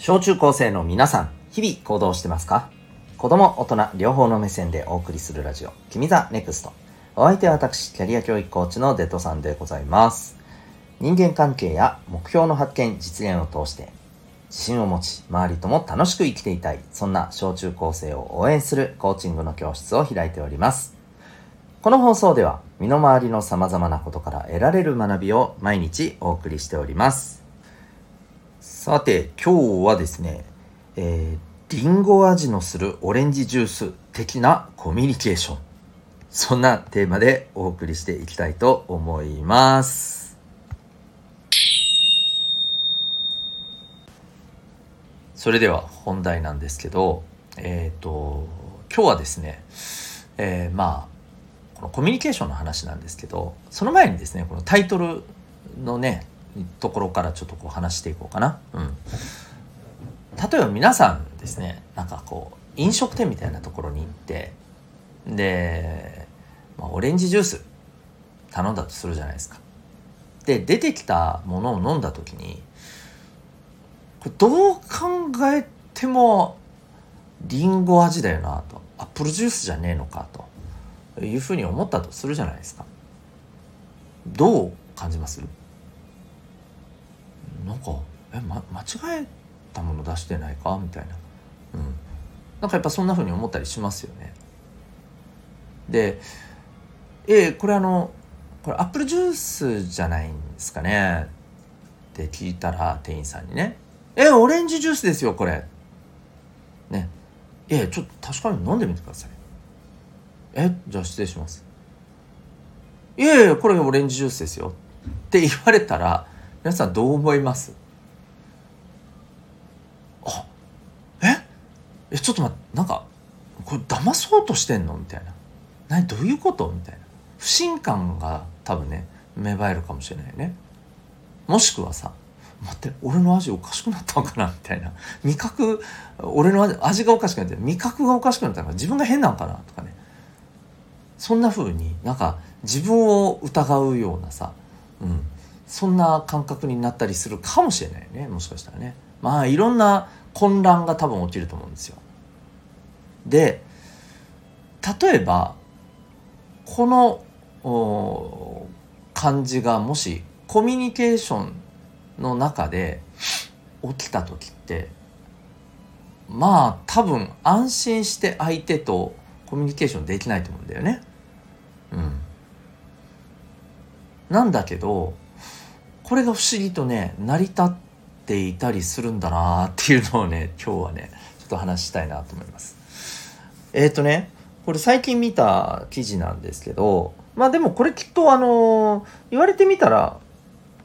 小中高生の皆さん、日々行動してますか？子供、大人、両方の目線でお送りするラジオ、君 the NEXT。お相手は私、キャリア教育コーチのデトさんでございます。人間関係や目標の発見、実現を通して、自信を持ち、周りとも楽しく生きていたい、そんな小中高生を応援するコーチングの教室を開いております。この放送では、身の回りの様々なことから得られる学びを毎日お送りしております。さて、今日はですね、えー、リンゴ味のするオレンジジュース的なコミュニケーション。そんなテーマでお送りしていきたいと思います。それでは本題なんですけど、えっ、と、今日はですね、えーまあ、このコミュニケーションの話なんですけど、その前にですね、このタイトルのね、ところからちょっとこう話していこうかな。うん。例えば皆さんですね、なんかこう、飲食店みたいなところに行って、で、まあ、オレンジジュース頼んだとするじゃないですか。で、出てきたものを飲んだ時に、これどう考えてもリンゴ味だよなと。アップルジュースじゃねえのかというふうに思ったとするじゃないですか。どう感じます？なんか、え、ま、間違えたもの出してないか？みたいな。うん。なんかやっぱそんな風に思ったりしますよね。で、えこれあの、これアップルジュースじゃないんですかね？って聞いたら店員さんにね、え、オレンジジュースですよ、これ。ね。え、ちょっと確かに飲んでみてください。え、じゃあ失礼します。いやいや、これオレンジジュースですよ。って言われたら、皆さんどう思います？あえ？えちょっと待ってなんかこれ騙そうとしてんの？みたいな。何？どういうこと？みたいな。不信感が多分ね芽生えるかもしれないね。もしくはさ待って俺の味おかしくなったのかな？みたいな。味覚俺の味味がおかしくなって味覚がおかしくなったのか自分が変なのかな？とかね。そんな風になんか自分を疑うようなさ、うん、そんな感覚になったりするかもしれないね。もしかしたらね。まあいろんな混乱が多分起きると思うんですよ。で例えばこの感じがもしコミュニケーションの中で起きた時ってまあ多分安心して相手とコミュニケーションできないと思うんだよね。うん。なんだけどこれが不思議とね成り立っていたりするんだなっていうのをね 今日はねちょっと話したいなと思います。えっ、ー、とねこれ最近見た記事なんですけどまあでもこれきっとあの言われてみたら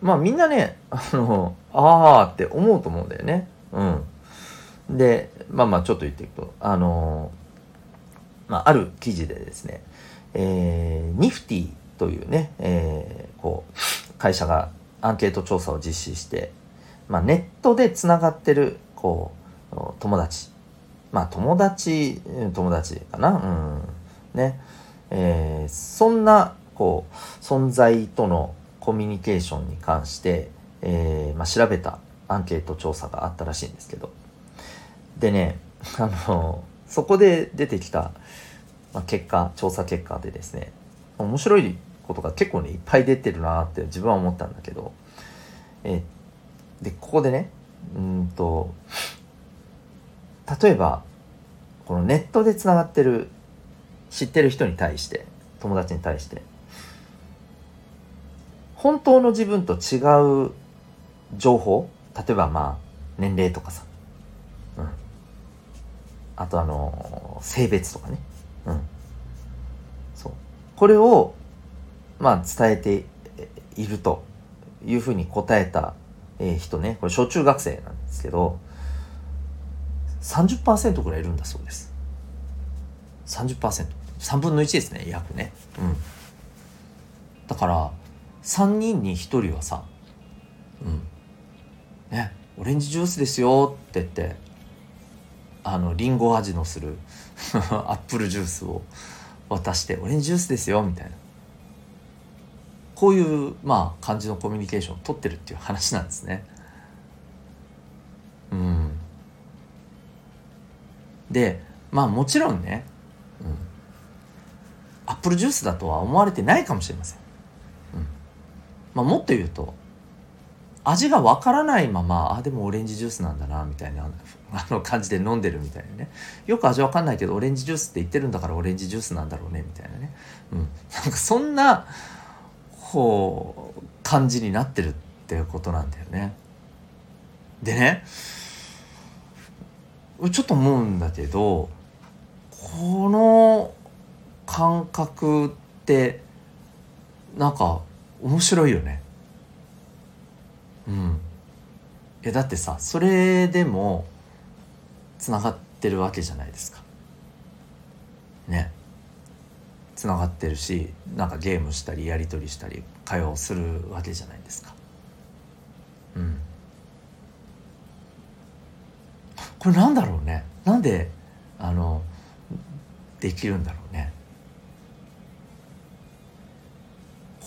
まあみんなねあのあーって思うと思うんだよね。うん。でまあまあちょっと言っていくとあのまあある記事でですねえー、ニフティというね、えー、こう会社がアンケート調査を実施して、まあ、ネットでつながってるこう友達。まあ友達友達かな？うん。ね。えー、そんなこう存在とのコミュニケーションに関して、えーまあ、調べたアンケート調査があったらしいんですけど。でねあのそこで出てきた、まあ、結果調査結果でですね面白いことが結構ねいっぱい出てるなって自分は思ったんだけど、え、でここでねうんと例えばこのネットでつながってる知ってる人に対して友達に対して本当の自分と違う情報例えばまあ年齢とかさ、うん、あとあの性別とかね、うん、そう。これをまあ伝えているというふうに答えた、えー、人ねこれ小中学生なんですけど30%ぐらいいるんだそうです30%。3分の1ですね、約ね。うん。だから、3人に1人はさ、うん。ね、オレンジジュースですよって言って、あの、リンゴ味のする アップルジュースを渡して、オレンジジュースですよみたいな。こういう、まあ、感じのコミュニケーションを取ってるっていう話なんですね。うん。でまあもちろんね、うん、アップルジュースだとは思われてないかもしれません、うん。まあ、もっと言うと味がわからないままあでもオレンジジュースなんだなみたいなあの感じで飲んでるみたいなね。よく味わかんないけどオレンジジュースって言ってるんだからオレンジジュースなんだろうねみたいなね、うん、なんかそんなこう感じになってるっていうことなんだよね。でねちょっと思うんだけどこの感覚ってなんか面白いよね。うん。えだってさそれでもつながってるわけじゃないですか。ね。つながってるしなんかゲームしたりやり取りしたり会話をするわけじゃないですか。うん。これなんだろうね。なんであのできるんだろうね。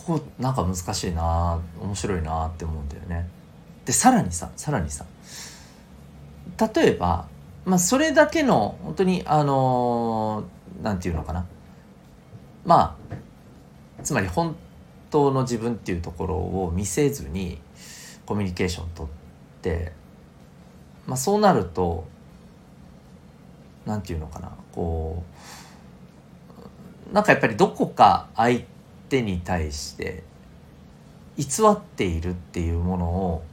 ここなんか難しいな面白いなって思うんだよね。でさらにささらにさ。例えばまあそれだけの本当にあのなんていうのかな。まあつまり本当の自分っていうところを見せずにコミュニケーション取ってまあそうなるとなんていうのかなこうなんかやっぱりどこか相手に対して偽っているっていうものを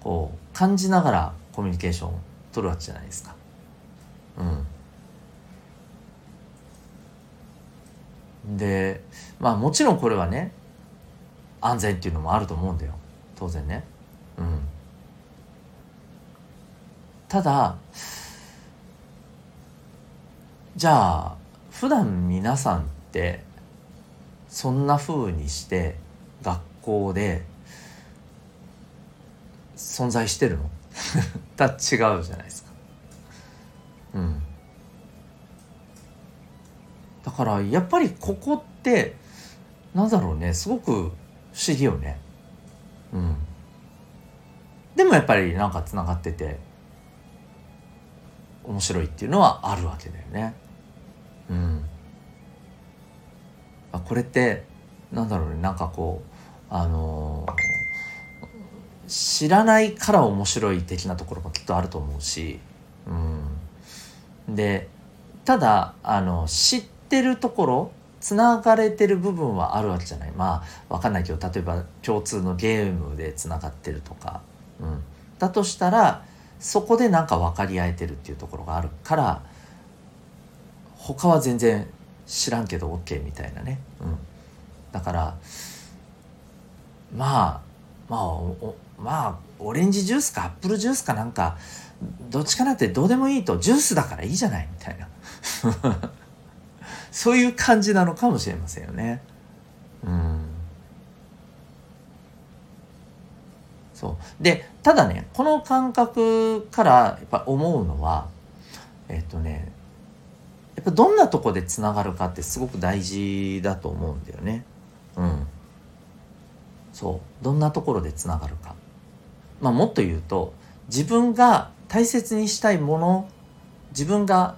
こう感じながらコミュニケーションを取るわけじゃないですか。うん、でまあもちろんこれはね安全っていうのもあると思うんだよ当然ね。うん、ただじゃあ普段皆さんってそんな風にして学校で存在してるの？だ違うじゃないですか。だからやっぱりここってなんだろうねすごく不思議よね。うん。でもやっぱりなんかつながってて面白いっていうのはあるわけだよね。うん。あこれってなんだろうねなんかこうあのー、知らないから面白い的なところもきっとあると思うし、うん、でただあの知っててるところつながれてる部分はあるわけじゃない。まあ分かんないけど例えば共通のゲームでつながってるとか、うん、だとしたらそこでなんか分かり合えてるっていうところがあるから他は全然知らんけど OK みたいなね、うん、だからまあまあまあオレンジジュースかアップルジュースかなんかどっちかなってどうでもいいとジュースだからいいじゃないみたいな。そういう感じなのかもしれませんよね。うん。そう。でただねこの感覚からやっぱ思うのはえっとねやっぱどんなとこでつながるかってすごく大事だと思うんだよね。うん。そう。どんなところでつながるか。まあ、もっと言うと自分が大切にしたいもの自分が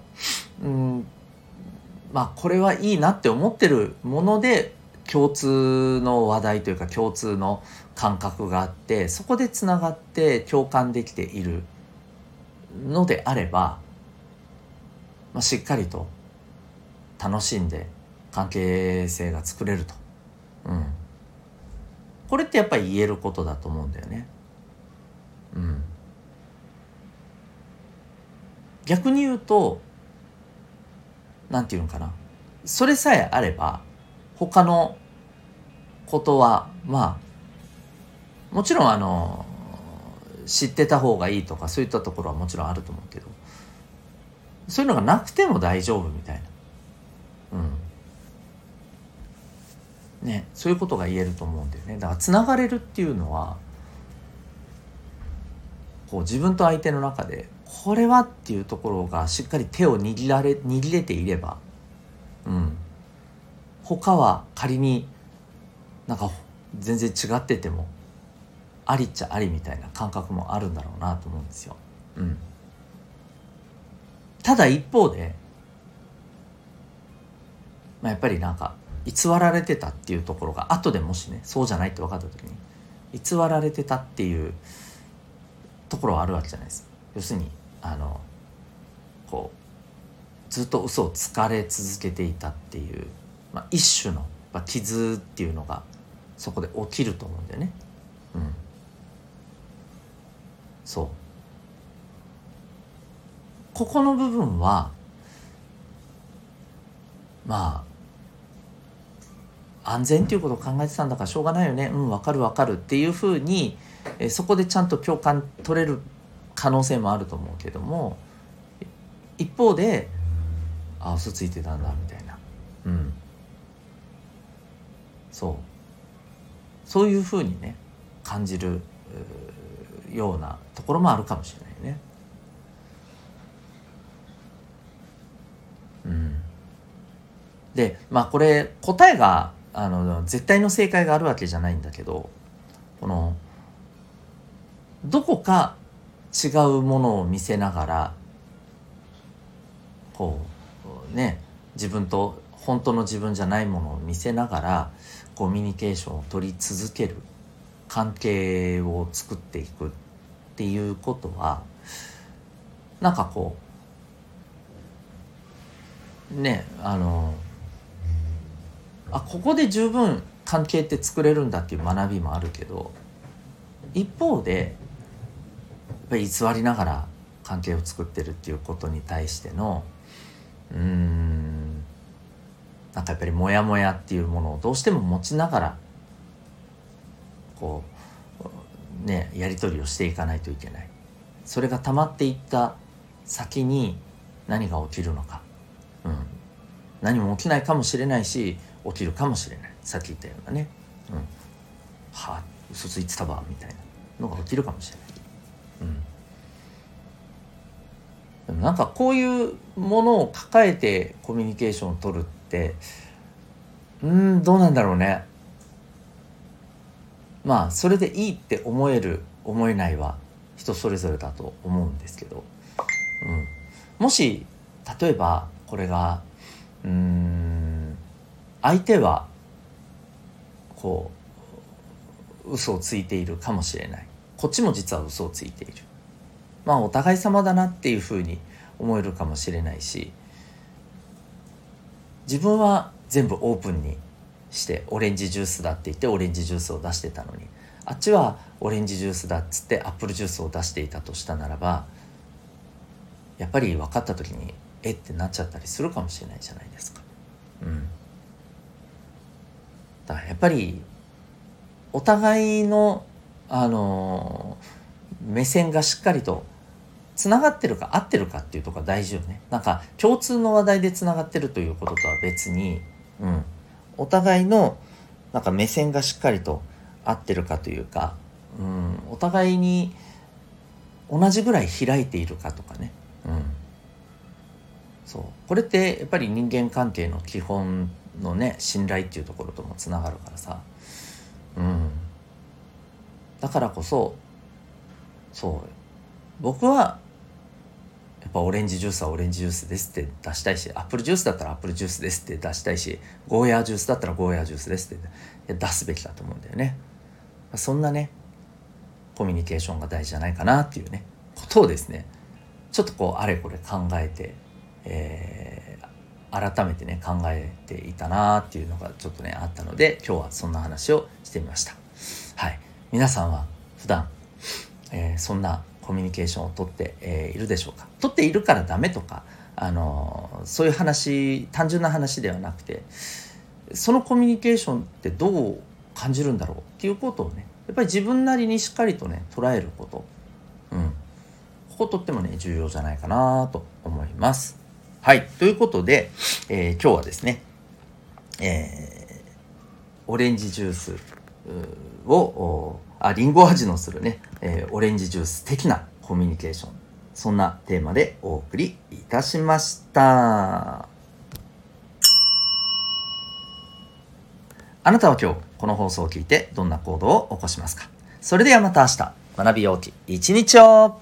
うんまあこれはいいなって思ってるもので共通の話題というか共通の感覚があってそこでつながって共感できているのであれば、まあ、しっかりと楽しんで関係性が作れると、うん、これってやっぱり言えることだと思うんだよね。うん、逆に言うと何て言うのかな。それさえあれば他のことはまあもちろんあの知ってた方がいいとかそういったところはもちろんあると思うけどそういうのがなくても大丈夫みたいな。うん。ねそういうことが言えると思うんだよね。だからつながれるっていうのはこう自分と相手の中でこれはっていうところがしっかり手を握られ握れていればうん。他は仮になんか全然違っててもありっちゃありみたいな感覚もあるんだろうなと思うんですよ。うん、ただ一方で、まあ、やっぱりなんか偽られてたっていうところが後でもしねそうじゃないって分かった時に偽られてたっていうところはあるわけじゃないです。要するにあのこうずっと嘘をつかれ続けていたっていう、まあ、一種の、まあ、傷っていうのがそこで起きると思うんだよね。うん、そう。ここの部分はまあ安全っていうことを考えてたんだからしょうがないよね。うん分かる分かるっていうふうにえそこでちゃんと共感取れる可能性もあると思うけども一方であ嘘ついてたんだみたいな。うん。そう。そういうふうにね感じるようなところもあるかもしれないね。うん、でまあこれ答えがあの絶対の正解があるわけじゃないんだけどこのどこか違うものを見せながらこうね自分と本当の自分じゃないものを見せながらコミュニケーションを取り続ける関係を作っていくっていうことはなんかこうねあのあここで十分関係って作れるんだっていう学びもあるけど一方でぱり偽りながら関係を作ってるっていうことに対してのうーんなんかやっぱりモヤモヤっていうものをどうしても持ちながらこうねやり取りをしていかないといけない。それが溜まっていった先に何が起きるのか、うん、何も起きないかもしれないし起きるかもしれない。さっき言ったようなね、うん、はあ嘘ついてたわみたいなのが起きるかもしれない。うん。なんかこういうものを抱えてコミュニケーションを取るってうんどうなんだろうね。まあそれでいいって思える思えないは人それぞれだと思うんですけど、うん、もし例えばこれがうん相手はこう嘘をついているかもしれない。こっちも実は嘘をついているまあお互い様だなっていうふうに思えるかもしれないし自分は全部オープンにしてオレンジジュースだって言ってオレンジジュースを出してたのにあっちはオレンジジュースだっつってアップルジュースを出していたとしたならばやっぱり分かった時にえってなっちゃったりするかもしれないじゃないですか。うん、だからやっぱりお互いのあの目線がしっかりとつながってるか合ってるかっていうとこが大事よね。なんか共通の話題でつながってるということとは別に、うん、お互いのなんか目線がしっかりと合ってるかというか、うん、お互いに同じぐらい開いているかとかね、うん、そう。これってやっぱり人間関係の基本のね信頼っていうところともつながるからさ、うん、だからこそそう僕はやっぱオレンジジュースはオレンジジュースですって出したいしアップルジュースだったらアップルジュースですって出したいしゴーヤージュースだったらゴーヤージュースですって出すべきだと思うんだよね。そんなねコミュニケーションが大事じゃないかなっていうねことをですねちょっとこうあれこれ考えて、えー、改めてね考えていたなっていうのがちょっとねあったので今日はそんな話をしてみました。はい。皆さんは普段、えー、そんなコミュニケーションをとって、えー、いるでしょうか？とっているからダメとかあのそういう話単純な話ではなくてそのコミュニケーションってどう感じるんだろうっていうことをねやっぱり自分なりにしっかりとね捉えること、うん、こことってもね重要じゃないかなと思います。はい。ということで、えー、今日はですね、えー、オレンジジュースをあリンゴ味のするね、えー、オレンジジュース的なコミュニケーション。そんなテーマでお送りいたしました。あなたは今日この放送を聞いてどんな行動を起こしますか？それではまた明日。学びようき一日を。